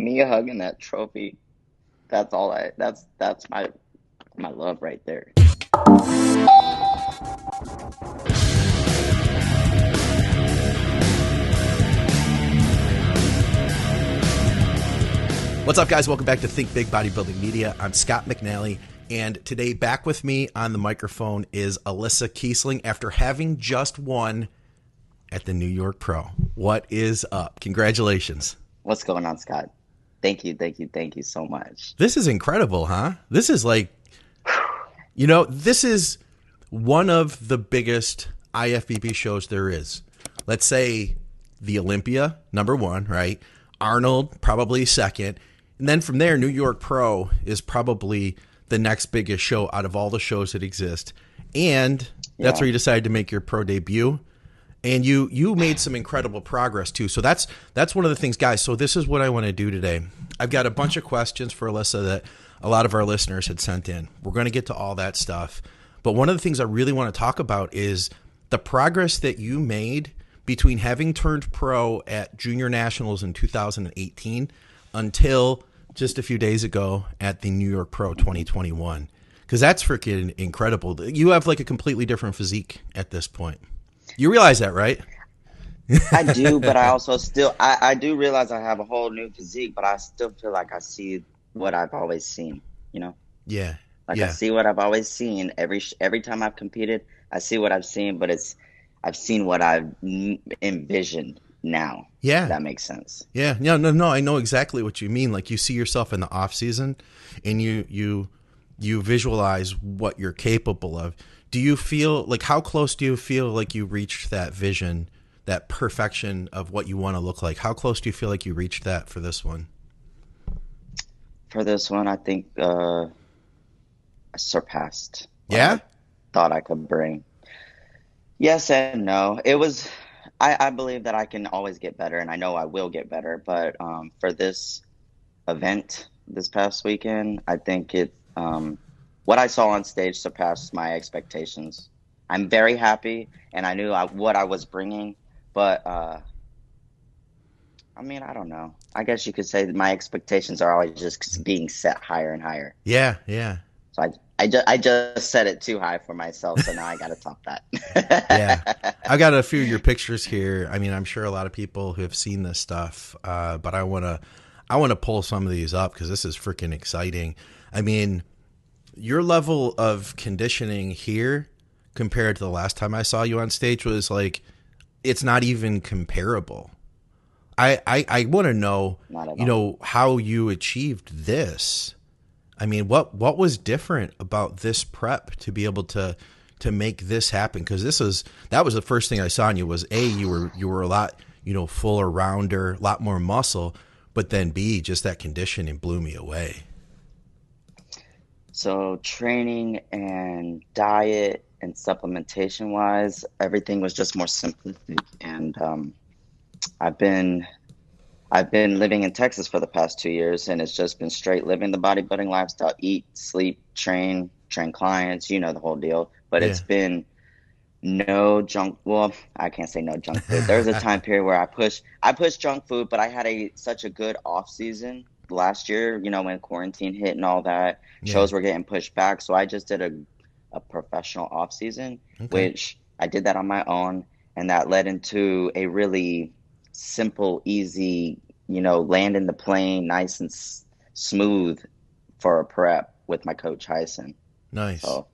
me hugging that trophy. That's all I. That's that's my my love right there. What's up, guys? Welcome back to Think Big Bodybuilding Media. I'm Scott McNally, and today back with me on the microphone is Alyssa Kiesling after having just won at the New York Pro. What is up? Congratulations. What's going on, Scott? Thank you, thank you, thank you so much. This is incredible, huh? This is like, you know, this is one of the biggest IFBB shows there is. Let's say the Olympia, number one, right? Arnold, probably second. And then from there, New York Pro is probably the next biggest show out of all the shows that exist. And that's Yeah. where you decided to make your pro debut. And you you made some incredible progress too. So that's that's one of the things, guys. So this is what I want to do today. I've got a bunch of questions for Alyssa that a lot of our listeners had sent in. We're going to get to all that stuff. But one of the things I really want to talk about is the progress that you made between having turned pro at Junior Nationals in 2018 until just a few days ago at the New York Pro 2021. Because that's freaking incredible. You have like a completely different physique at this point. You realize that, right? I do, but I also still I, I do realize I have a whole new physique, but I still feel like I see what I've always seen. You know, Yeah. like yeah. I see what I've always seen every every time I've competed. I see what I've seen, but it's I've seen what I've envisioned now. Yeah. That makes sense. Yeah, no, no, no. I know exactly what you mean. Like you see yourself in the off season, and you you you visualize what you're capable of. Do you feel like how close do you feel like you reached that vision, that perfection of what you want to look like? How close do you feel like you reached that for this one? For this one, I think uh, I surpassed. Yeah? I thought I could bring. Yes and no. It was. I, I believe that I can always get better, and I know I will get better. But um, for this event this past weekend, I think it. Um, what I saw on stage surpassed my expectations. I'm very happy, and I knew I, what I was bringing. But uh, I mean, I don't know. I guess you could say that my expectations are always just being set higher and higher. Yeah, yeah, So I, I, just, I just set it too high for myself, so now I got to top that. yeah. I got a few of your pictures here. I mean, I'm sure a lot of people who have seen this stuff, uh, but I want to, I want to pull some of these up because this is freaking exciting. I mean, your level of conditioning here compared to the last time I saw you on stage was like, it's not even comparable. I, I, I want to know, you know, how you achieved this. I mean, what what was different about this prep to be able to to make this happen? Because this is that was the first thing I saw in you was a you were you were a lot you know fuller, rounder, a lot more muscle, but then b just that conditioning blew me away. So training and diet and supplementation wise, everything was just more simplistic. And um, I've been I've been living in Texas for the past two years, and it's just been straight living the bodybuilding lifestyle: eat, sleep, train, train clients. You know the whole deal. But it's been no junk. Well, I can't say no junk food. There was a time period where I pushed I pushed junk food, but I had a such a good off season last year. You know when quarantine hit and all that, Yeah. shows were getting pushed back. So I just did a a professional off season, Okay. which I did that on my own, and that led into a really simple, easy, you know, landing the plane nice and s- smooth for a prep with my coach Hyson. Nice, So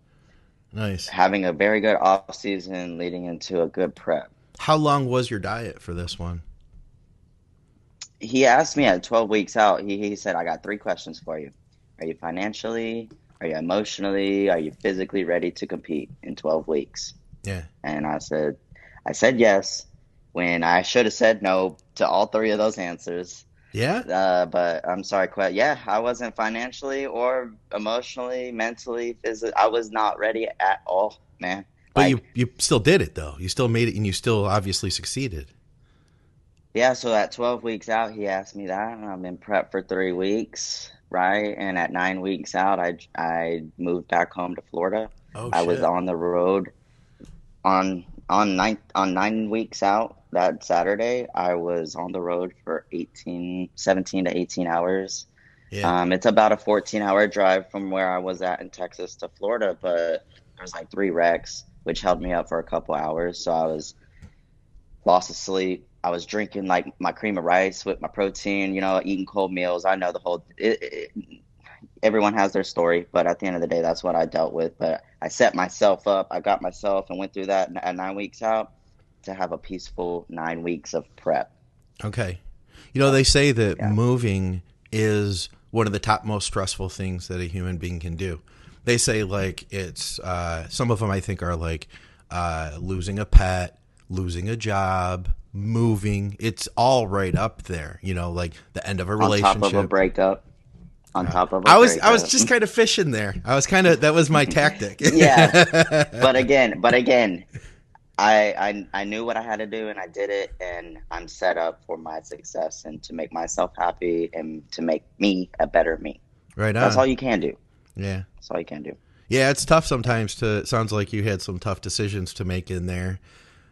nice. having a very good off season leading into a good prep. How long was your diet for this one? He asked me at 12 weeks out, he, he said, I got three questions for you. Are you financially, are you emotionally, are you physically ready to compete in 12 weeks? Yeah, And I said, I said yes when I should have said no to all three of those answers. yeah. Uh, but I'm sorry, Quet. Yeah, I wasn't financially or emotionally, mentally, physically. I was not ready at all, man. But Like, you you still did it though. You still made it, and you still obviously succeeded. Yeah, so at 12 weeks out, he asked me that, and I've been prepped for three weeks, right? And at nine weeks out, I, I moved back home to Florida. Oh I was on the road on on nine on nine weeks out. that Saturday, I was on the road for 18, 17 to 18 hours. Yeah. Um, it's about a 14 hour drive from where I was at in Texas to Florida, but there's like three wrecks, which held me up for a couple hours. So I was lost of sleep. I was drinking like my cream of rice with my protein, you know, eating cold meals. I know the whole, it, it, everyone has their story, but at the end of the day, that's what I dealt with. But I set myself up, I got myself and went through that at nine weeks out to have a peaceful nine weeks of prep. Okay. You know, they say that Yeah. moving is one of the top most stressful things that a human being can do. They say like it's uh, some of them I think are like uh, losing a pet, losing a job, moving. It's all right up there. You know, like the end of a On relationship. top of a breakup. On top of a I was I was just kind of fishing there. I was kind of that was my tactic. yeah but again but again I, I i knew what i had to do and i did it and i'm set up for my success and to make myself happy and to make me a better me right on. that's all you can do yeah. that's all you can do Yeah, it's tough sometimes to. It sounds like you had some tough decisions to make in there.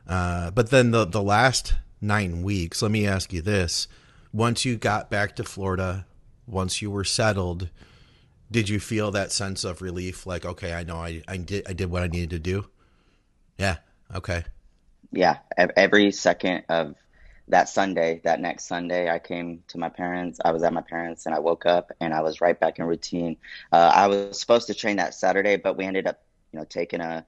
Uh, but then the the last nine weeks. Let me ask you this: Once you got back to Florida, once you were settled, did you feel that sense of relief? Like, okay, I know I I did I did what I needed to do. Yeah. Okay. yeah every second of that sunday that next sunday i came to my parents i was at my parents and i woke up and i was right back in routine uh, i was supposed to train that saturday but we ended up you know taking a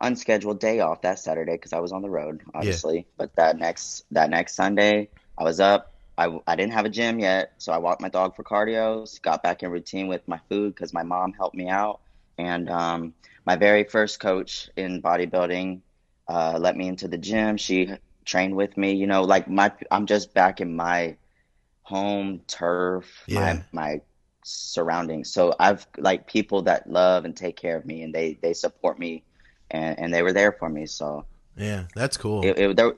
unscheduled day off that saturday because i was on the road obviously but that next that next sunday i was up I, I didn't have a gym yet so i walked my dog for cardio got back in routine with my food because my mom helped me out and um, my very first coach in bodybuilding uh, let me into the gym. She trained with me. You know, like my I'm just back in my home turf, Yeah. my my surroundings. So I've like people that love and take care of me, and they they support me, and and they were there for me. So Yeah, that's cool. it, it there,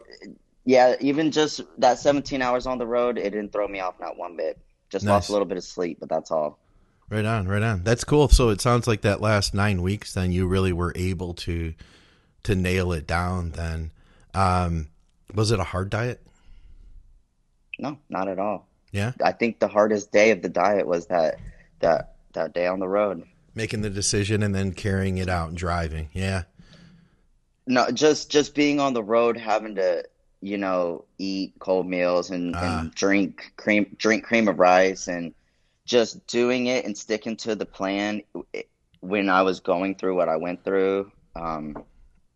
yeah, even just that 17 hours on the road, it didn't throw me off not one bit. Just Nice. lost a little bit of sleep, but that's all. Right on, right on. That's cool. So it sounds like that last nine weeks, then you really were able to to nail it down. Then, um, was it a hard diet? No, not at all. Yeah, I think the hardest day of the diet was that that that day on the road. making the decision and then carrying it out and driving. Yeah, No, just just being on the road, having to, you know, eat cold meals and, Ah. and drink cream, drink cream of rice, and just doing it and sticking to the plan. When I was going through what I went through, um,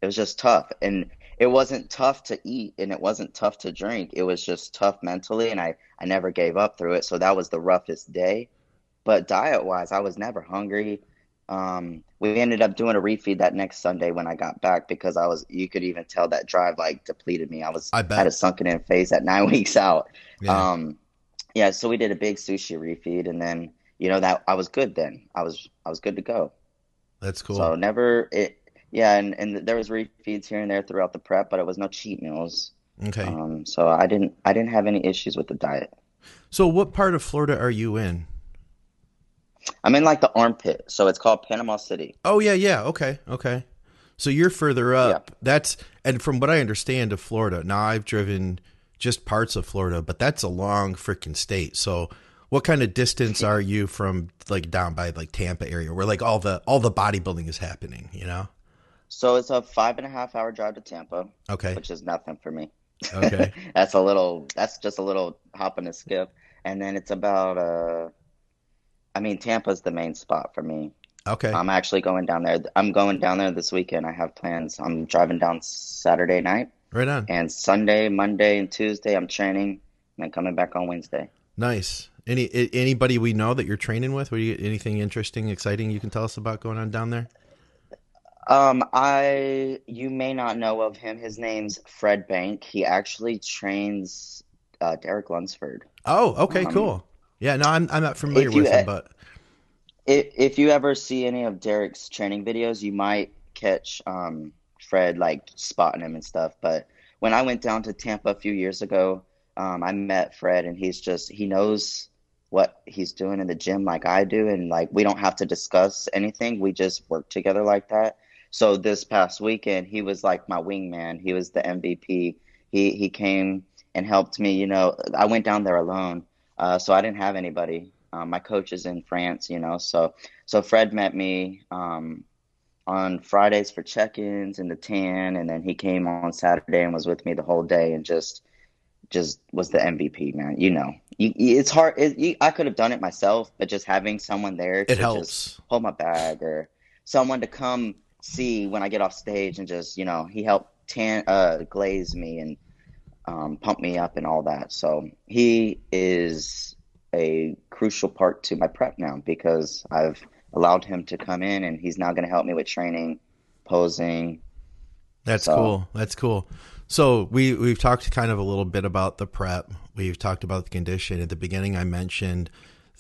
it was just tough, and it wasn't tough to eat, and it wasn't tough to drink. It was just tough mentally, and I I never gave up through it. So that was the roughest day. But diet wise, I was never hungry. Um, we ended up doing a refeed that next Sunday when I got back because I was, you could even tell that drive like depleted me. I was, I bet. had a sunken in phase at nine weeks out. yeah, Um, yeah, so we did a big sushi refeed and then, you know, that I was good then. I was, I was good to go. that's cool. So never, it, yeah, and, and there was refeeds here and there throughout the prep, but it was no cheat meals. okay. Um, so I didn't, I didn't have any issues with the diet. so what part of Florida are you in? I'm in like the armpit, so it's called Panama City. Oh yeah, yeah. Okay, okay. So you're further up. That's and from what I understand of Florida. Now I've driven just parts of Florida, but that's a long freaking state. So what kind of distance are you from like down by like Tampa area where like all the all the bodybuilding is happening, you know? So it's a five and a half hour drive to Tampa, Okay. which is nothing for me. Okay. that's a little. That's just a little hop and a skip, and then it's about. Uh, I mean, Tampa's the main spot for me. Okay. I'm actually going down there. I'm going down there this weekend. I have plans. I'm driving down Saturday night, right on. and Sunday, Monday, and Tuesday I'm training, and then coming back on Wednesday. Nice. Any anybody we know that you're training with? You, anything interesting, exciting you can tell us about going on down there? Um, I you may not know of him. His name's Fred Bank. He actually trains uh, Derek Lunsford. Oh, okay, Um, cool. Yeah, no, I'm I'm not familiar you with him, but If, if you ever see any of Derek's training videos, you might catch um, Fred like spotting him and stuff. But when I went down to Tampa a few years ago, um, I met Fred, and he's just he knows what he's doing in the gym like I do, and like we don't have to discuss anything. We just work together like that. So this past weekend, he was like my wingman. He was the MVP. he he came and helped me. You know, I went down there alone, uh, so I didn't have anybody. Um, my coach is in France, you know, so so Fred met me um, on Fridays for check-ins in the tan, and then he came on Saturday and was with me the whole day, and just just was the MVP, man. You know, you, it's hard. It, you, I could have done it myself, but just having someone there to just hold my bag or someone to come see when I get off stage and just you know he helped tan uh, glaze me and um, pump me up and all that. So he is a crucial part to my prep now because I've allowed him to come in and he's now going to help me with training, posing. That's so. cool. That's cool. So we we've talked kind of a little bit about the prep. We've talked about the condition. At the beginning, I mentioned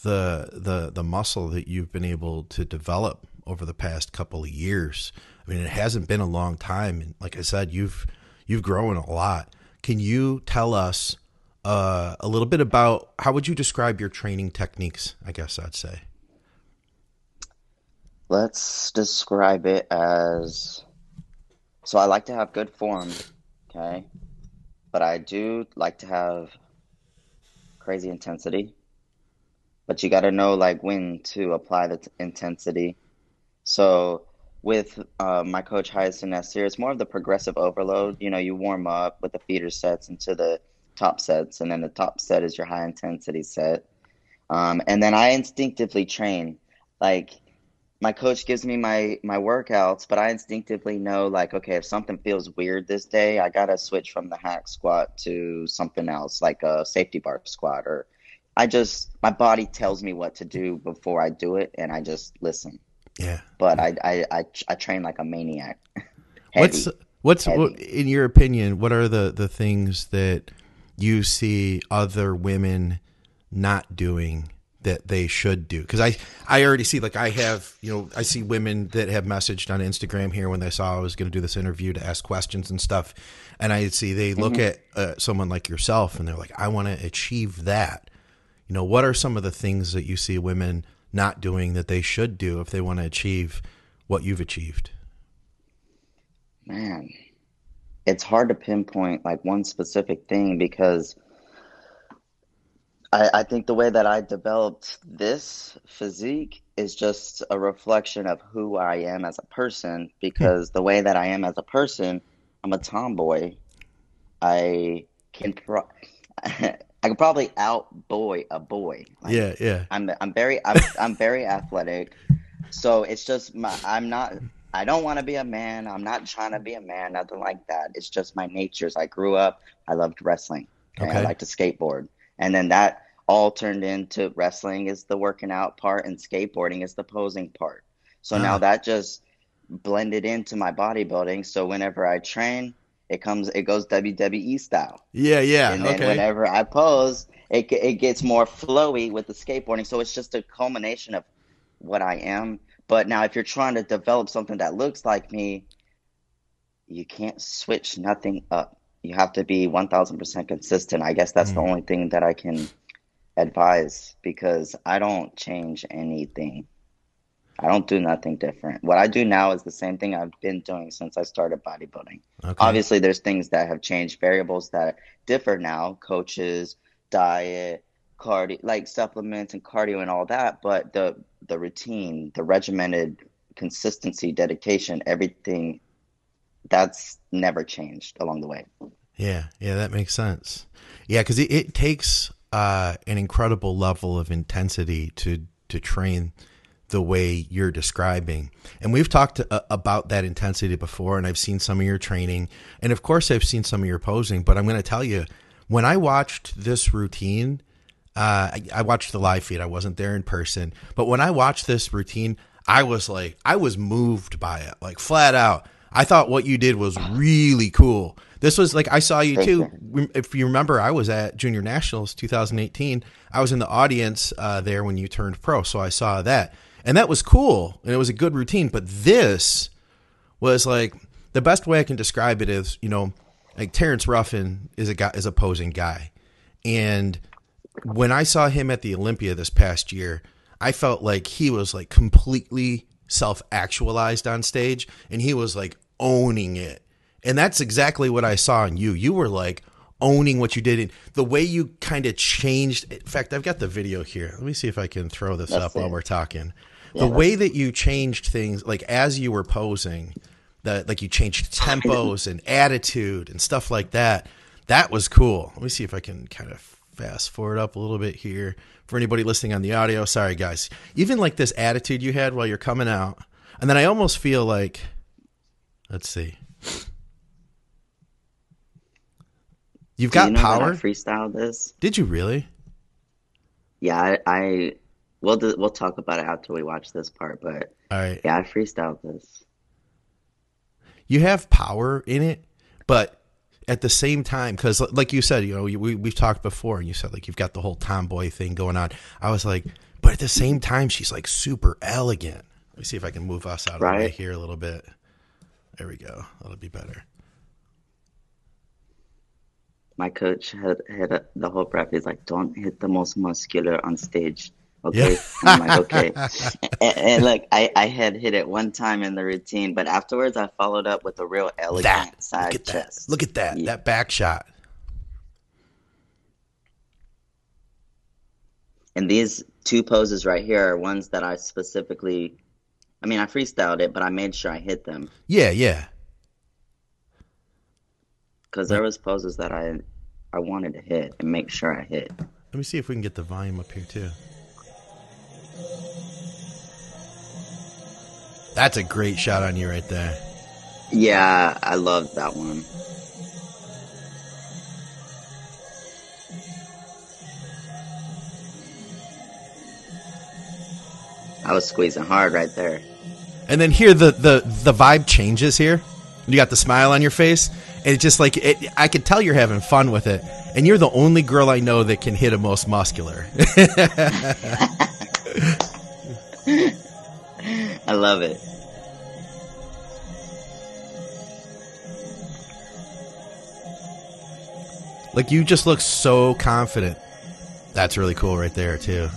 the the the muscle that you've been able to develop over the past couple of years. I mean, it hasn't been a long time, and like I said, you've you've grown a lot. Can you tell us uh, a little bit about how would you describe your training techniques? I guess I'd say. Let's describe it as so. I like to have good form, okay, but I do like to have crazy intensity. But you got to know like when to apply the t- intensity. So with uh, my coach Hyacinth Nasir, it's more of the progressive overload. You know, you warm up with the feeder sets into the top sets, and then the top set is your high intensity set. Um, and then I instinctively train. Like my coach gives me my my workouts, but I instinctively know like, okay, if something feels weird this day, I gotta switch from the hack squat to something else, like a safety bar squat, or I just my body tells me what to do before I do it, and I just listen. Yeah. But I I I, I train like a maniac. what's what's what, in your opinion? What are the the things that you see other women not doing that they should do? Because I I already see like I have you know I see women that have messaged on Instagram here when they saw I was going to do this interview to ask questions and stuff, and I see they look mm-hmm. at uh, someone like yourself and they're like I want to achieve that. You know, what are some of the things that you see women not doing that they should do if they want to achieve what you've achieved? Man, it's hard to pinpoint like one specific thing because I, I think the way that I developed this physique is just a reflection of who I am as a person because the way that I am as a person, I'm a tomboy. I can pro- I could probably out boy a boy. Like, yeah, yeah. I'm I'm very I'm I'm very athletic, so it's just my I'm not I don't want to be a man. I'm not trying to be a man. Nothing like that. It's just my natures. I grew up. I loved wrestling. Okay? okay. I like to skateboard, and then that all turned into wrestling is the working out part, and skateboarding is the posing part. So now ah. that just blended into my bodybuilding. So whenever I train, it comes it goes WWE style. Yeah, yeah. And then okay. whenever I pose, it it gets more flowy with the skateboarding. So it's just a culmination of what I am. But now if you're trying to develop something that looks like me, you can't switch nothing up. You have to be 1000% consistent. I guess that's mm. the only thing that I can advise because I don't change anything. I don't do nothing different. What I do now is the same thing I've been doing since I started bodybuilding. Okay. Obviously, there's things that have changed, variables that differ now, coaches, diet, cardio, like supplements and cardio and all that. But the the routine, the regimented consistency, dedication, everything that's never changed along the way. Yeah, yeah, that makes sense. Yeah, because it, it takes uh, an incredible level of intensity to to train the way you're describing. And we've talked uh, about that intensity before, and I've seen some of your training. And of course, I've seen some of your posing. But I'm going to tell you, when I watched this routine, uh, I, I watched the live feed, I wasn't there in person. But when I watched this routine, I was like, I was moved by it, like flat out. I thought what you did was really cool. This was like I saw you too. If you remember, I was at Junior Nationals 2018. I was in the audience uh, there when you turned pro, so I saw that and that was cool and it was a good routine but this was like the best way i can describe it is you know like terrence ruffin is a guy is a posing guy and when i saw him at the olympia this past year i felt like he was like completely self-actualized on stage and he was like owning it And that's exactly what I saw in you. You were like owning what you did and the way you kind of changed. In fact, I've got the video here. Let me see if I can throw this Let's up see. while we're talking. The way that you changed things, like as you were posing, that like you changed tempos and attitude and stuff like that. That was cool. Let me see if I can kind of fast forward up a little bit here for anybody listening on the audio. Sorry, guys. Even like this attitude you had while you're coming out, and then I almost feel like, let's see, you've Do you got know power. I freestyled this. Did you really? Yeah, I, I we'll do, we'll talk about it after we watch this part. But All right. yeah, I freestyled this. you have power in it, but at the same time, because like you said, you know, we we've talked before, and you said like you've got the whole tomboy thing going on. I was like, but at the same time, she's like super elegant. Let me see if I can move us out of the way Right. here a little bit. There we go. That'll be better. My coach had had a, the whole prep. He's like, "Don't hit the most muscular on stage." Okay, Yeah. I'm like, okay. and, and look, I, I had hit it one time in the routine, but afterwards I followed up with a real elegant That side look at that. chest. Look at that. Yeah. That back shot. And these two poses right here are ones that I specifically, I mean, I freestyled it, but I made sure I hit them Yeah, yeah. because there was poses that I I wanted to hit and make sure I hit. Let me see if we can get the volume up here too. That's a great shot on you right there. Yeah, I love that one. I was squeezing hard right there. And then here the the the vibe changes here. You got the smile on your face, and it's just like it, I could tell you're having fun with it. And you're the only girl I know that can hit a most muscular. I love it. like you just look so confident. That's really cool right there too.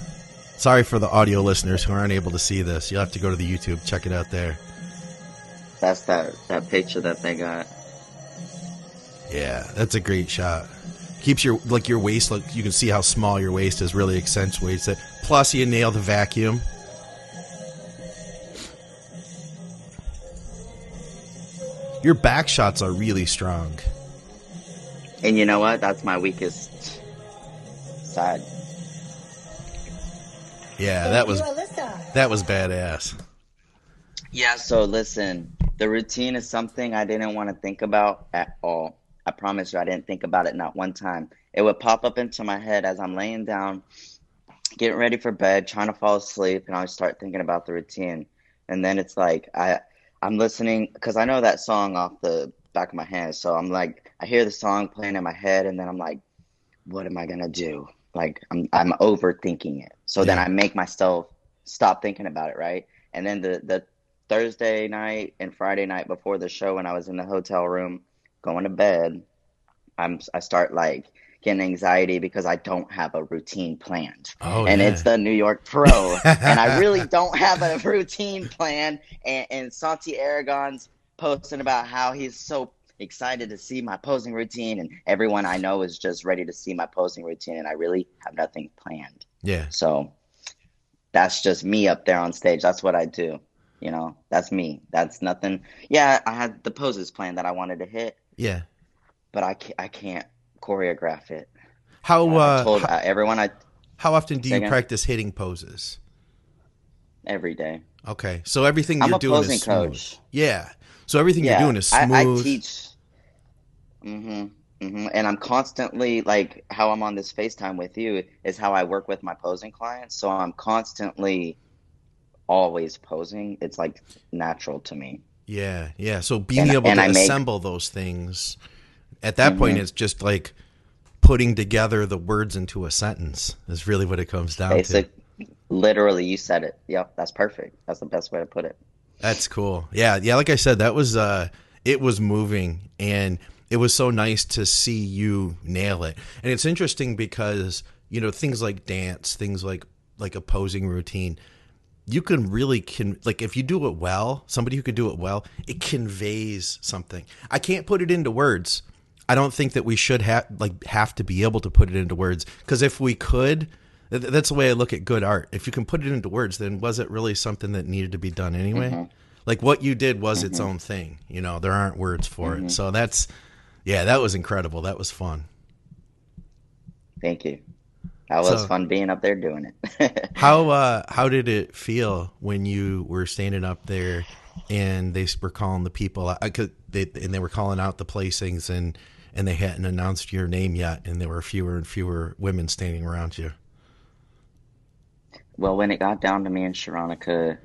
Sorry for the audio listeners who aren't able to see this. You'll have to go to the YouTube, check it out there. That's that that picture that they got. Yeah, that's a great shot. Keeps your like your waist look. You can see how small your waist is. Really accentuates it. Plus, you nailed the vacuum. Your back shots are really strong. And you know what? That's my weakest side. Yeah, that was that was badass. Yeah, so listen, the routine is something I didn't want to think about at all. I promise you, I didn't think about it not one time. It would pop up into my head as I'm laying down, getting ready for bed, trying to fall asleep, and I would start thinking about the routine. And then it's like I I'm listening because I know that song off the back of my hand. So I'm like, I hear the song playing in my head, and then I'm like, what am I gonna do? Like I'm I'm overthinking it. So then I make myself stop thinking about it, right? And then the the Thursday night and Friday night before the show, when I was in the hotel room going to bed, I'm I start like getting anxiety because I don't have a routine planned. Oh, and yeah. it's the New York Pro, and I really don't have a routine plan. And, and Santi Aragon's posting about how he's so excited to see my posing routine, and everyone I know is just ready to see my posing routine, and I really have nothing planned. Yeah, So that's just me up there on stage. That's what I do. You know, that's me. That's nothing. Yeah, I had the poses planned that I wanted to hit, yeah. but I can't, I can't choreograph it. How I uh, told how, uh, everyone I how often do you practice hitting poses? every day. Okay, so everything I'm you're doing is smooth. coach. Yeah, so everything you're doing is smooth. I, I teach. hmm Mm-hmm. And I'm constantly like how I'm on this FaceTime with you is how I work with my posing clients. So I'm constantly always posing. It's like natural to me. Yeah, yeah. So being And- able and to I make- assemble those things at that Mm-hmm. point, it's just like putting together the words into a sentence. Is really what it comes down Basic, to. literally, you said it. Yep, that's perfect. That's the best way to put it. That's cool. Yeah, yeah. Like I said, that was uh, it was moving, and it was so nice to see you nail it. And it's interesting because you know things like dance, things like like a posing routine. You can really can like if you do it well, somebody who can do it well, it conveys something. I can't put it into words. I don't think that we should have like have to be able to put it into words because if we could, th- that's the way I look at good art. If you can put it into words, then was it really something that needed to be done anyway? Mm-hmm. Like what you did was its own thing. You know, there aren't words for Mm-hmm. it. So that's yeah, that was incredible. That was fun. Thank you. That was So- fun being up there doing it. How uh how did it feel when you were standing up there and they were calling the people out, 'cause they, and they were calling out the placings and and they hadn't announced your name yet and there were fewer and fewer women standing around you. well, when it got down to me and Sharonica,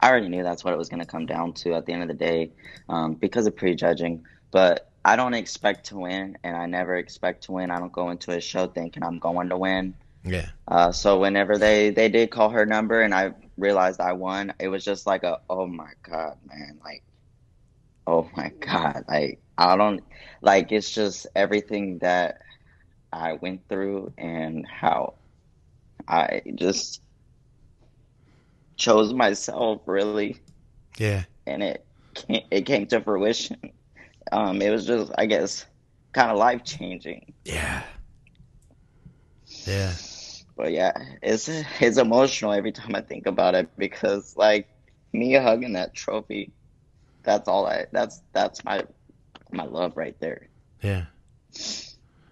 I already knew that's what it was going to come down to at the end of the day um, because of prejudging. But I don't expect to win, and I never expect to win. I don't go into a show thinking I'm going to win. Yeah. Uh, so whenever they they did call her number and I realized I won, it was just like a oh my god, man, like oh my god, like I don't like it's just everything that I went through and how I just chose myself really, Yeah. and it came, it came to fruition. Um, it was just I guess kind of life changing. Yeah. Yeah. But yeah, it's it's emotional every time I think about it because like me hugging that trophy, that's all I that's that's my my love right there. Yeah.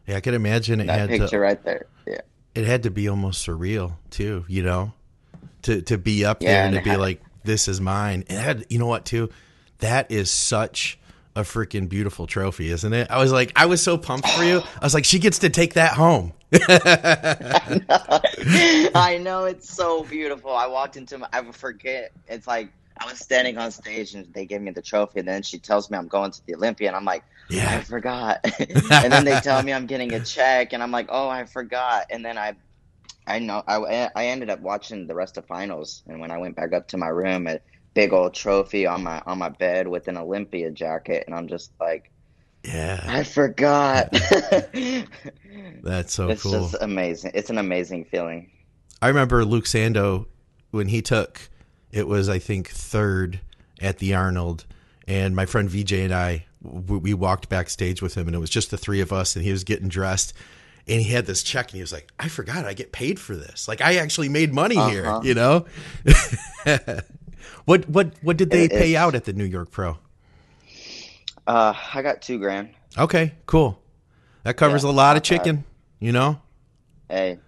Yeah, I could imagine it That had picture to right there. Yeah. it had to be almost surreal too, you know? To to be up Yeah, there and and to be had- like this is mine. It had you know what too? That is such a freaking beautiful trophy, isn't it? I was like I was so pumped for you. I was like she gets to take that home. I know it's so beautiful. I walked into my I forget. It's like I was standing on stage and they gave me the trophy and then she tells me I'm going to the Olympia and I'm like, yeah. I forgot. and then they tell me I'm getting a check and I'm like, oh, I forgot. And then I I know I I ended up watching the rest of finals and when I went back up to my room a big old trophy on my on my bed with an Olympia jacket and I'm just like Yeah. I forgot. That's so it's cool. just amazing. It's an amazing feeling. I remember Luke Sandoe when he took it was I think third at the Arnold, and my friend VJ and I we walked backstage with him, and it was just the three of us, and he was getting dressed. And he had this check, and he was like, "I forgot, I get paid for this. Like, I actually made money here, Uh-huh. you know." what what what did they It- pay out at the New York Pro? Uh, I got two grand. Okay, cool. That covers Yeah, a lot of chicken, you know. Hey,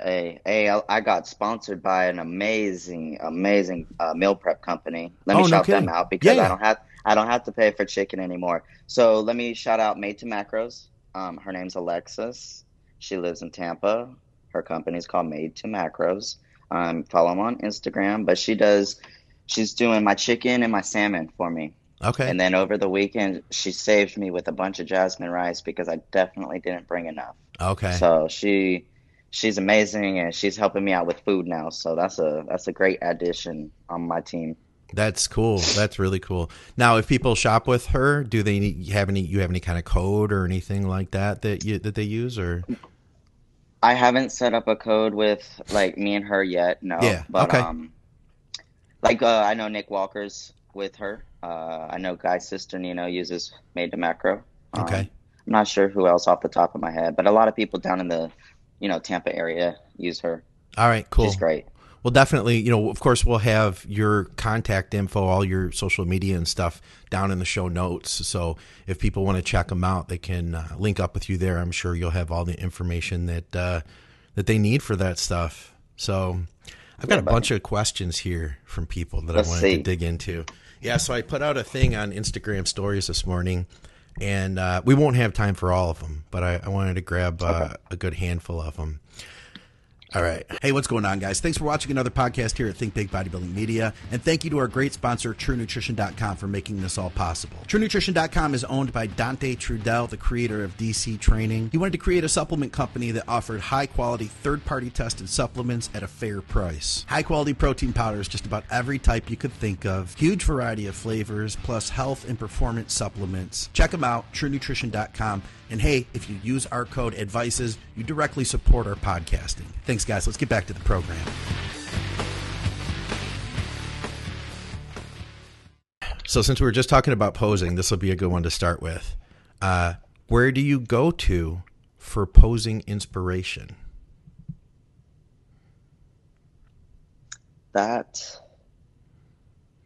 hey, hey! I, I got sponsored by an amazing, amazing uh, meal prep company. Let me Oh, no shout them out because yeah. I don't have I don't have to pay for chicken anymore. So let me shout out Made to Macros. Um, her name's Alexis. She lives in Tampa. Her company's called Made to Macros. Um, follow them on Instagram. But she does. She's doing my chicken and my salmon for me. Okay, And then over the weekend, she saved me with a bunch of jasmine rice because I definitely didn't bring enough. okay. So she she's amazing and she's helping me out with food now. So that's a that's a great addition on my team. That's cool. That's really cool. Now, if people shop with her, do they need, have any? You have any kind of code or anything like that that you that they use or? I haven't set up a code with like me and her yet, no. Yeah, But okay. um like uh, I know Nick Walker's with her. Uh I know Guy Cisternino uses Made to Macro. Um, Okay. I'm not sure who else off the top of my head, but a lot of people down in the you know Tampa area use her. All right, cool. She's great. Well, definitely. You know, of course, we'll have your contact info, all your social media and stuff down in the show notes. So if people want to check them out, they can uh, link up with you there. I'm sure you'll have all the information that uh, that they need for that stuff. So I've got Yeah, a bunch of questions here from people that Let's I wanted see. to dig into. Yeah, so I put out a thing on Instagram stories this morning, and uh, we won't have time for all of them, but I, I wanted to grab uh, a good handful of them. All right. Hey, what's going on, guys? Thanks for watching another podcast here at Think Big Bodybuilding Media. And thank you to our great sponsor, TrueNutrition.com, for making this all possible. TrueNutrition.com is owned by Dante Trudell, the creator of DC Training. He wanted to create a supplement company that offered high quality, third party tested supplements at a fair price. High quality protein powders, just about every type you could think of. Huge variety of flavors, plus health and performance supplements. Check them out, TrueNutrition.com. And hey, if you use our code ADVICES, you directly support our podcasting. Thanks, guys. Let's get back to the program. So since we were just talking about posing, this will be a good one to start with. Uh, where do you go to for posing inspiration? That.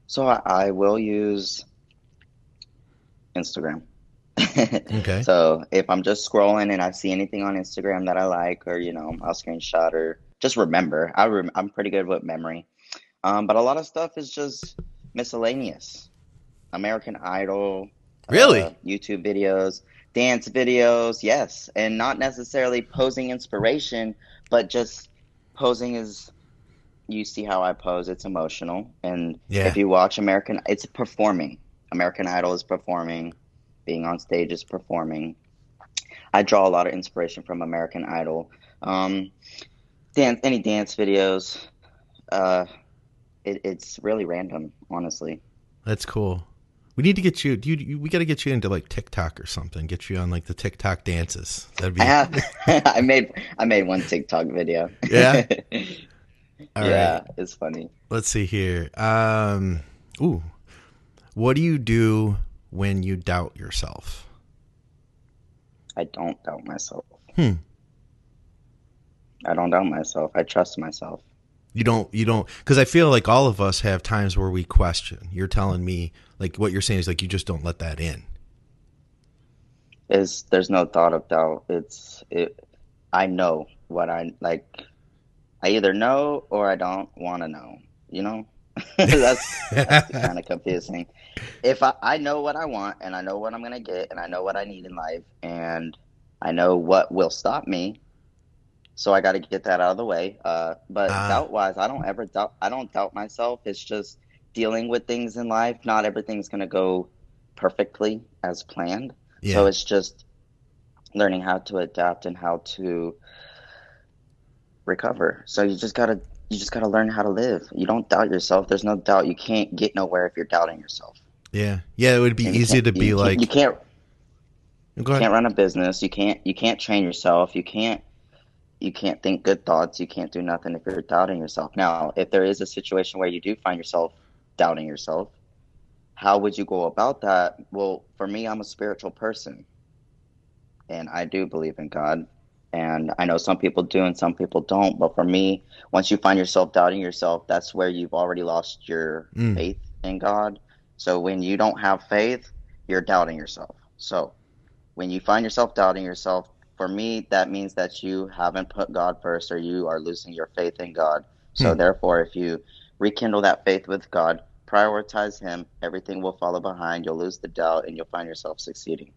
So I, I will use Instagram. Okay. So if I'm just scrolling and I see anything on Instagram that I like, or you know, I'll screenshot or just remember. I rem- I'm pretty good with memory, um, but a lot of stuff is just miscellaneous. American Idol, Really? uh, YouTube videos, dance videos, yes, and not necessarily posing inspiration, but just posing is. You see how I pose; it's emotional, and Yeah. if you watch American, it's performing. American Idol is performing, being on stage is performing. I draw a lot of inspiration from American Idol. Um, dance, any dance videos. Uh, it, it's really random, honestly. That's cool. We need to get you. Do you, you we got to get you into like TikTok or something. Get you on like the TikTok dances. That'd be I have, I made, I made one TikTok video. Yeah? All yeah, right. it's funny. Let's see here. Um, ooh, what do you do when you doubt yourself? I don't doubt myself. Hmm. I don't doubt myself. I trust myself. You don't. You don't. Because I feel like all of us have times where we question. You're telling me like what you're saying is like you just don't let that in. Is there's no thought of doubt. It's it. I know what I like. I either know or I don't want to know. You know, that's that's kind of confusing. If I I know what I want and I know what I'm gonna get and I know what I need in life and I know what will stop me, so I got to get that out of the way. Uh, but Ah. doubt wise, I don't ever doubt. I don't doubt myself. It's just dealing with things in life. Not everything's gonna go perfectly as planned. Yeah. So it's just learning how to adapt and how to recover. So you just gotta you just gotta learn how to live. You don't doubt yourself. There's no doubt. You can't get nowhere if you're doubting yourself. yeah. Yeah. It would be And easy to be you can't- like. you can't You can't run a business. You can't you can't train yourself. You can't you can't think good thoughts. You can't do nothing if you're doubting yourself. Now, if there is a situation where you do find yourself doubting yourself, how would you go about that? Well, for me, I'm a spiritual person. And I do believe in God. And I know some people do and some people don't. But for me, once you find yourself doubting yourself, that's where you've already lost your Mm. faith in God. So when you don't have faith, you're doubting yourself. So when you find yourself doubting yourself, for me, that means that you haven't put God first or you are losing your faith in God. So Hmm. therefore, if you rekindle that faith with God, prioritize Him, everything will follow behind. You'll lose the doubt and you'll find yourself succeeding.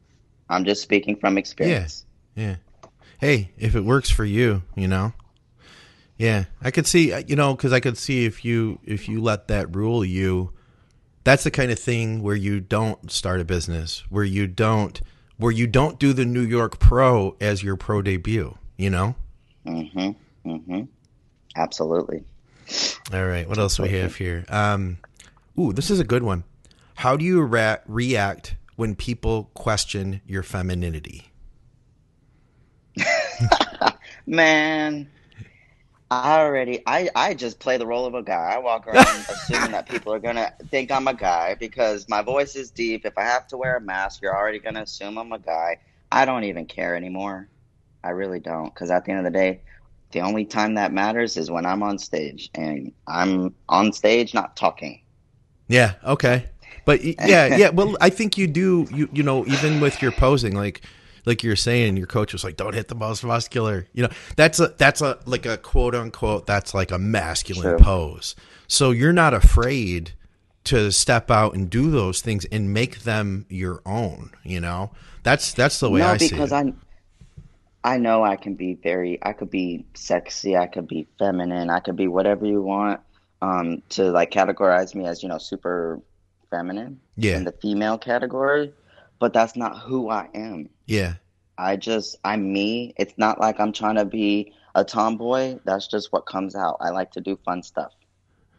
I'm just speaking from experience. Yes. Yeah. Hey, if it works for you, you know. Yeah, I could see, you know, because I could see if you if you let that rule you, that's the kind of thing where you don't start a business, where you don't where you don't do the New York Pro as your pro debut. You know. Mm-hmm. Mm-hmm. Absolutely. All right, what else do we have here? Um, ooh, this is a good one. How do you ra- react when people question your femininity? Man, I already I I just play the role of a guy. I walk around assuming that people are gonna think I'm a guy because my voice is deep. If I have to wear a mask, you're already gonna assume I'm a guy. I don't even care anymore. I really don't because at the end of the day, the only time that matters is when I'm on stage and I'm on stage not talking. Yeah. Okay. But yeah, yeah. Well, I think you do. You you know, even with your posing, like like you're saying, your coach was like, "Don't hit the most muscular." You know, that's a that's a like a quote unquote. That's like a masculine True. pose. So you're not afraid to step out and do those things and make them your own. You know, that's that's the way no, I see because it. I I know I can be very I could be sexy, I could be feminine, I could be whatever you want. Um, to like categorize me as, you know, super feminine Yeah. in the female category, but that's not who I am. Yeah. I just I'm me. It's not like I'm trying to be a tomboy. That's just what comes out. I like to do fun stuff.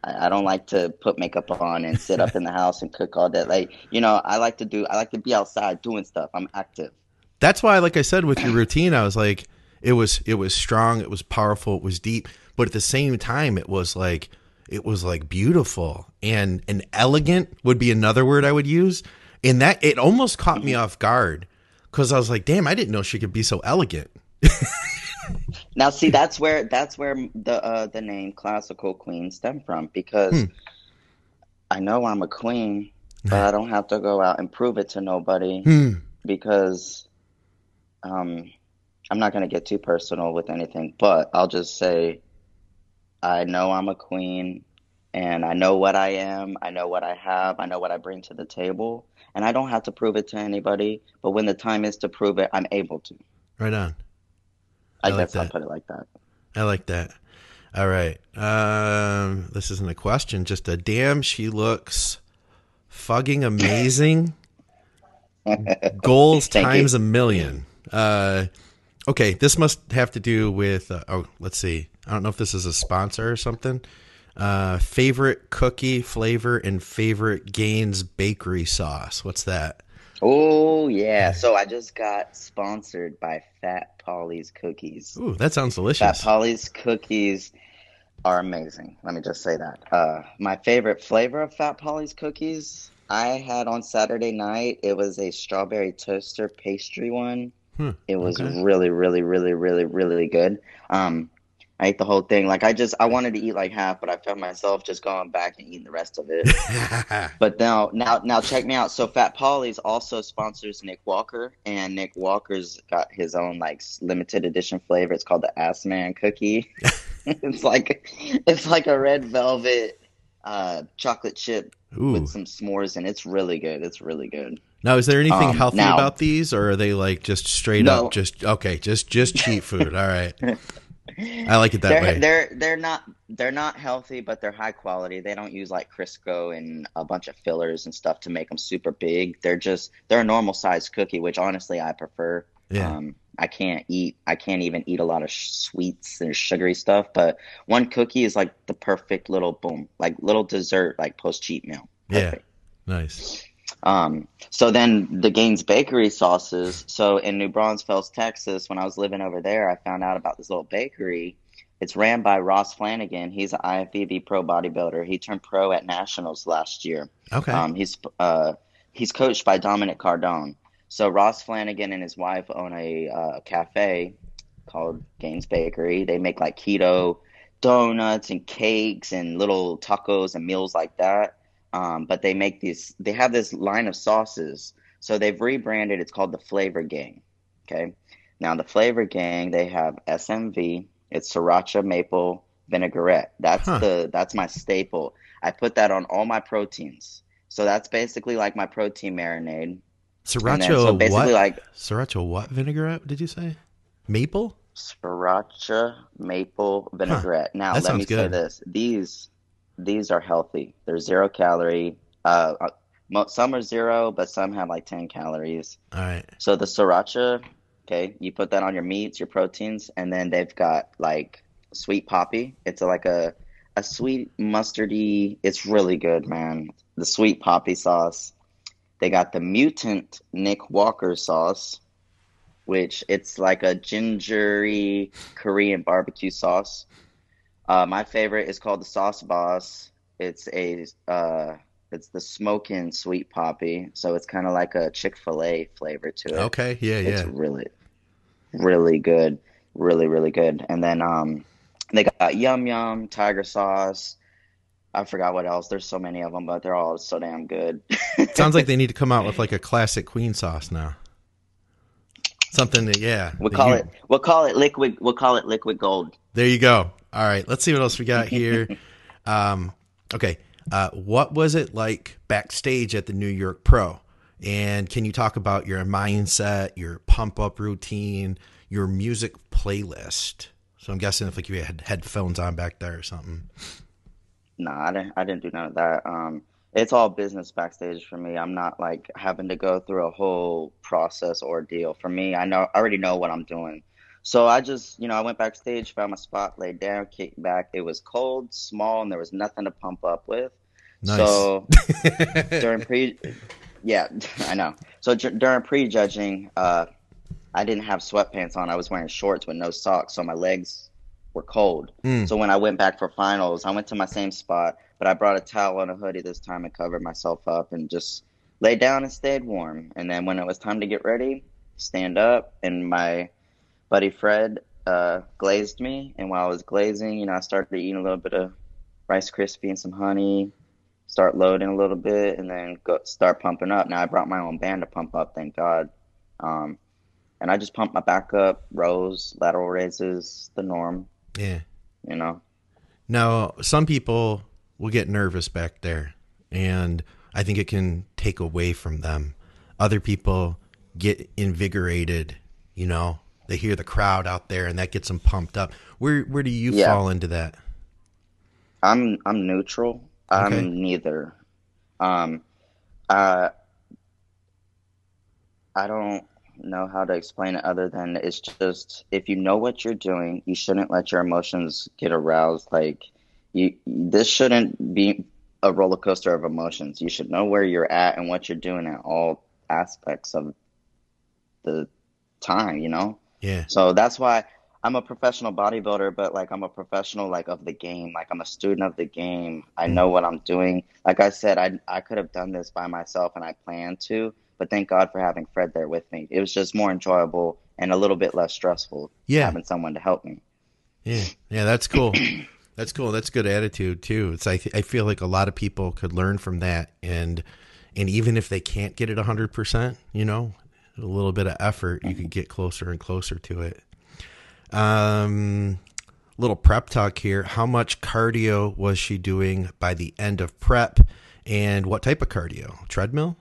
I, I don't like to put makeup on and sit up in the house and cook all day. Like you know, I like to do. I like to be outside doing stuff. I'm active. that's why like i said with your routine i was like it was it was strong it was powerful it was deep but at the same time it was like it was like beautiful and and elegant would be another word I would use. And that it almost caught me mm-hmm. off guard because I was like, damn, I didn't know she could be so elegant. now, see, that's where that's where the uh, the name classical queen stemmed from because Hmm. I know I'm a queen, but I don't have to go out and prove it to nobody Hmm. because um, I'm not going to get too personal with anything, but I'll just say I know I'm a queen and I know what I am, I know what I have, I know what I bring to the table, and I don't have to prove it to anybody, but when the time is to prove it, I'm able to. Right on. I, I like guess I'll that. put it like that. I like that. All right. Um, this isn't a question, just a damn. She looks fucking amazing. Goals Thank you. times a million. Uh, okay, this must have to do with. Uh, oh, let's see. I don't know if this is a sponsor or something. Uh, favorite cookie flavor and favorite Gaines bakery sauce. What's that? Oh yeah. So I just got sponsored by Fat Polly's Cookies. Ooh, that sounds delicious. Fat. Polly's cookies are amazing. Let me just say that. Uh, my favorite flavor of Fat Polly's cookies I had on Saturday night. It was a strawberry toaster pastry one. Hmm, It was okay. really, really, really, really, really good. Um, I ate the whole thing. Like I just, I wanted to eat like half, but I felt myself just going back and eating the rest of it. But now, now, now, check me out. So, Fat Polly's also sponsors Nick Walker, and Nick Walker's got his own like limited edition flavor. It's called the Ass Man Cookie. it's like, it's like a red velvet uh, chocolate chip Ooh. with some s'mores, and it's really good. It's really good. Now, is there anything Um, healthy now- about these, or are they like just straight No. up just okay, just just cheap food? All right, I like it that they're, way. They're they're not they're not healthy, but they're high quality. They don't use like Crisco and a bunch of fillers and stuff to make them super big. They're just they're a normal sized cookie, which honestly I prefer. Yeah. Um, I can't eat. I can't even eat a lot of sh- sweets and sugary stuff. But one cookie is like the perfect little boom, like little dessert, like post cheat meal. Yeah. Nice. Um, so then the Gaines Bakery sauces. So in New Braunfels, Texas, when I was living over there, I found out about this little bakery. It's ran by Ross Flanagan. He's an IFBB pro bodybuilder. He turned pro at nationals last year. Okay. Um, he's uh, he's coached by Dominic Cardone. So Ross Flanagan and his wife own a uh, cafe called Gaines Bakery. They make like keto donuts and cakes and little tacos and meals like that. Um, but they make these. They have this line of sauces. So they've rebranded. It's called the Flavor Gang. Okay. Now the Flavor Gang. They have SMV. It's sriracha maple vinaigrette. That's Huh. the that's my staple. I put that on all my proteins. So that's basically like my protein marinade. Sriracha then, so basically what? like Sriracha what vinaigrette? Did you say? Maple? sriracha maple vinaigrette. Now That let me sounds say this: these these are healthy. They're zero calorie. Uh, uh, some are zero, but some have like ten calories. All right. So the sriracha, okay, you put that on your meats, your proteins, and then they've got like sweet poppy. It's like a a sweet mustardy. It's really good, man. The sweet poppy sauce. They got the mutant Nick Walker sauce, which it's like a gingery Korean barbecue sauce. Uh, my favorite is called the Sauce Boss. It's a uh, it's the smoking sweet poppy, so it's kind of like a Chick Fil A flavor to it. Okay. Yeah. It's Yeah. It's really, really good, really really good. And then um, they got Yum Yum Tiger Sauce. I forgot what else. There's so many of them, but they're all so damn good. Sounds like they need to come out with like a classic queen sauce now. Something that yeah. We'll that call you- it we'll call it liquid we'll call it liquid gold. There you go. All right, let's see what else we got here. um, okay, uh, what was it like backstage at the New York Pro? And can you talk about your mindset, your pump up routine, your music playlist? So I'm guessing if like you had headphones on back there or something. Nah, I didn't I didn't do none of that. Um it's all business backstage for me. I'm not like having to go through a whole process ordeal. For me, I know I already know what I'm doing. So I just, you know, I went backstage, found my spot, laid down, kicked back. It was cold, small, and there was nothing to pump up with. Nice. So during pre, yeah, I know. So dur- during prejudging, uh, I didn't have sweatpants on. I was wearing shorts with no socks, so my legs were cold. Mm. So when I went back for finals, I went to my same spot, but I brought a towel and a hoodie this time and covered myself up and just laid down and stayed warm. And then when it was time to get ready, stand up, and my buddy Fred uh, glazed me. And while I was glazing, you know, I started eating a little bit of Rice Krispie and some honey, start loading a little bit, and then go start pumping up. Now I brought my own band to pump up, thank God. Um, and I just pumped my back up, rows, lateral raises, the norm, Yeah. you know. Now, some people will get nervous back there, and I think it can take away from them. Other people get invigorated, you know. They hear the crowd out there, and that gets them pumped up. Where where do you Yeah. fall into that? I'm I'm neutral. I'm Okay. neither. Um, uh, I don't know how to explain it other than it's just if you know what you're doing, you shouldn't let your emotions get aroused. Like you, this shouldn't be a roller coaster of emotions. You should know where you're at and what you're doing at all aspects of the time. You know. Yeah. So that's why I'm a professional bodybuilder, but like I'm a professional like of the game. Like I'm a student of the game. I mm-hmm. know what I'm doing. Like I said, I I could have done this by myself and I planned to, but thank God for having Fred there with me. It was just more enjoyable and a little bit less stressful Yeah. having someone to help me. Yeah, yeah, that's cool. that's cool. That's good attitude too. It's I I feel like a lot of people could learn from that, and and even if they can't get it hundred percent, you know, a little bit of effort, you can get closer and closer to it. Um, little prep talk here. How much cardio was she doing by the end of prep, and what type of cardio? Treadmill.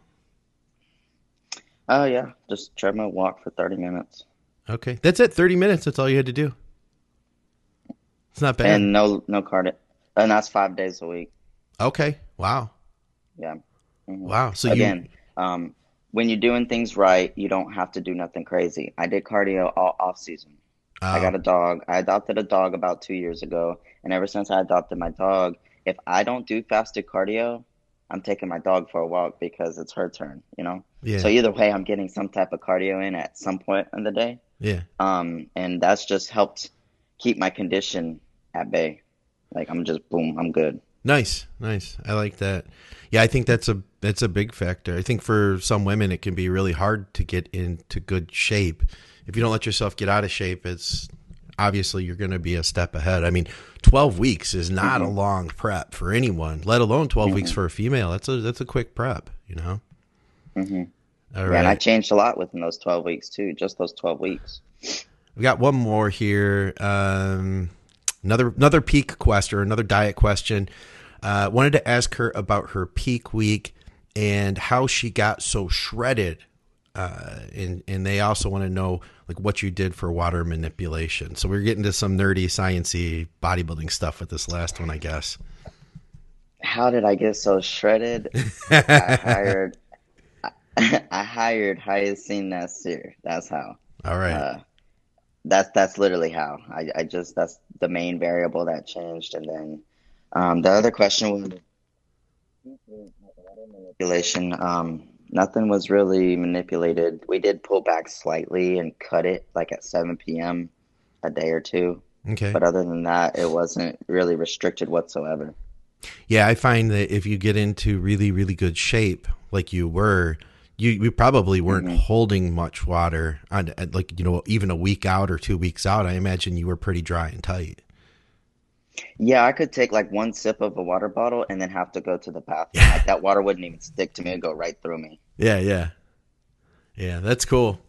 Oh yeah, just treadmill walk for 30 minutes. Okay, that's it. Thirty minutes. That's all you had to do. It's not bad. And no no cardio. And that's 5 days a week. okay. Wow. Yeah. Mhm. Wow. So you again, um, when you're doing things right, you don't have to do nothing crazy. I did cardio all off season. I got a dog. I adopted a dog about two years ago, and ever since I adopted my dog, if I don't do fasted cardio, I'm taking my dog for a walk because it's her turn. You know. yeah. So either way, I'm getting some type of cardio in at some point in the day, yeah. um, and that's just helped keep my condition at bay. Like I'm just boom, I'm good. Nice, nice. I like that. Yeah, I think that's a that's a big factor. I think for some women it can be really hard to get into good shape. If you don't let yourself get out of shape, it's obviously you're going to be a step ahead. I mean, 12 weeks is not a long prep for anyone, let alone 12 weeks for a female. That's a that's a quick prep, you know. hmm All Yeah, and I changed a lot within those 12 weeks too. Just those 12 weeks. We got one more here. Um, another another peak question or another diet question. Uh, wanted to ask her about her peak week and how she got so shredded. Uh, and and they also want to know like what you did for water manipulation. So we're getting to some nerdy, sciency bodybuilding stuff with this last one, I guess. How did I get so shredded? I hired I hired Hyacinth Nasir. That's how. All right. Uh, that's that's literally how. I, I just that's the main variable that changed, and then um, the other question was manipulation. Um, nothing was really manipulated. We did pull back slightly and cut it like at 7 p.m. a day or two, okay. but other than that, it wasn't really restricted whatsoever. Yeah, I find that if you get into really, really good shape, like you were, you, you probably weren't Mhm. holding much water on, like, you know, even a week out or two weeks out. I imagine you were pretty dry and tight. Yeah, I could take like one sip of a water bottle and then have to go to the bathroom. Like that water wouldn't even stick to me; it'd go right through me. Yeah, yeah. Yeah, that's cool.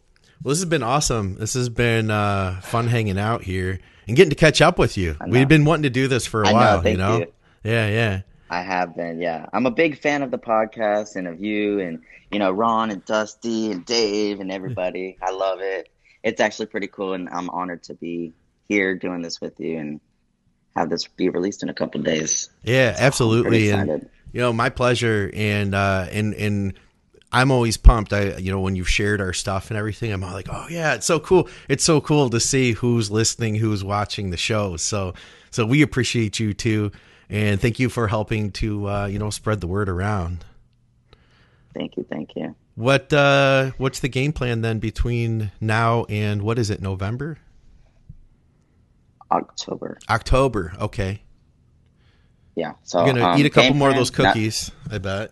Well, this has been awesome. This has been uh, fun hanging out here and getting to catch up with you. We've been wanting to do this for a I know, while, thank you know? you. Yeah, yeah. I have been, yeah. I'm a big fan of the podcast and of you and you know Ron and Dusty and Dave and everybody. I love it. It's actually pretty cool, and I'm honored to be here doing this with you and have this be released in a couple days. Yeah, Pretty absolutely. And you know, my pleasure. And uh, and and I'm always pumped. I you know when you've shared our stuff and everything, I'm all like, oh yeah, it's so cool. It's so cool to see who's listening, who's watching the show. So so we appreciate you too, and thank you for helping to uh, you know spread the word around. Thank you, thank you. What uh, what's the game plan then between now and what is it November? October. October. Okay. Yeah. So You're gonna um, eat a couple more of those not- cookies. I bet.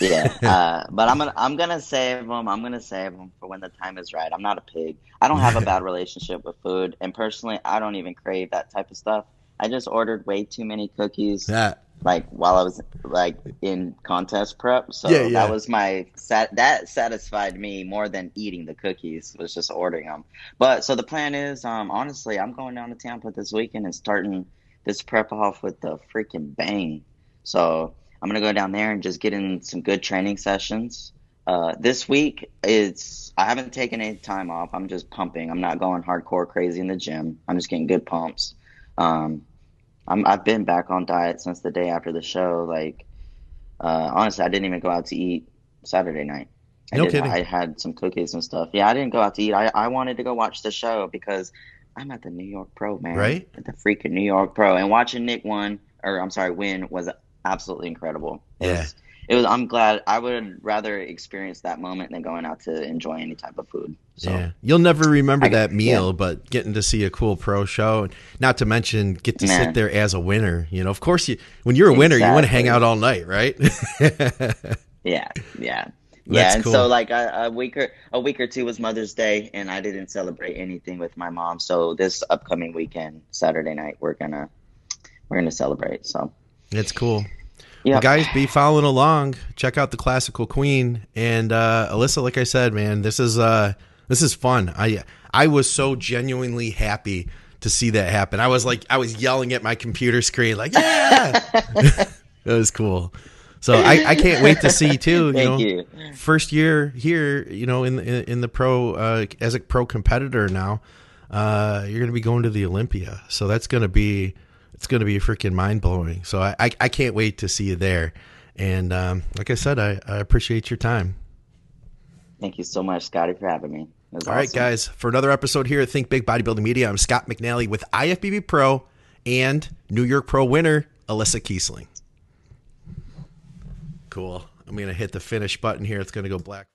yeah, uh, but I'm gonna I'm gonna save them. I'm gonna save them for when the time is right. I'm not a pig. I don't have a bad relationship with food, and personally, I don't even crave that type of stuff. I just ordered way too many cookies, That. Like while I was like in contest prep. So Yeah, yeah. that was my sat that satisfied me more than eating the cookies. Was just ordering them. But so the plan is, um, honestly, I'm going down to Tampa this weekend and starting this prep off with the freaking bang. So I'm gonna go down there and just get in some good training sessions. Uh, this week it's I haven't taken any time off. I'm just pumping. I'm not going hardcore crazy in the gym. I'm just getting good pumps. Um, I'm, I've been back on diet since the day after the show. Like, uh, honestly, I didn't even go out to eat Saturday night. I No did- kidding. I had some cookies and stuff. Yeah, I didn't go out to eat. I, I wanted to go watch the show because I'm at the New York Pro, man. Right. At the freaking New York Pro. And watching Nick win, or I'm sorry, win, was absolutely incredible. It Yeah. Was, it was, I'm glad, I would rather experience that moment than going out to enjoy any type of food. So, Yeah, you'll never remember I- that meal, yeah. but getting to see a cool pro show, not to mention get to sit there as a winner. You know, of course, you when you're a winner, you want to hang out all night, right? Yeah, yeah, That's yeah. And cool. so, like a, a week or a week or two was Mother's Day, and I didn't celebrate anything with my mom. So this upcoming weekend, Saturday night, we're gonna we're gonna celebrate. So it's cool. Well, guys, be following along. Check out the classical queen and uh, Alyssa. Like I said, man, this is uh, this is fun. I I was so genuinely happy to see that happen. I was like, I was yelling at my computer screen, like, yeah, that was cool. So I, I can't wait to see too. You Thank know, you. first year here, you know, in in, in the pro uh, as a pro competitor now, uh, you're going to be going to the Olympia, so that's going to be it's going to be freaking mind blowing. So I, I I can't wait to see you there. And um, like I said, I, I appreciate your time. Thank you so much, Scotty, for having me. All right, guys, for another episode here at Think Big Bodybuilding Media, I'm Scott McNally with IFBB Pro and New York Pro winner Alyssa Kiesling. Cool. I'm going to hit the finish button here. It's going to go black.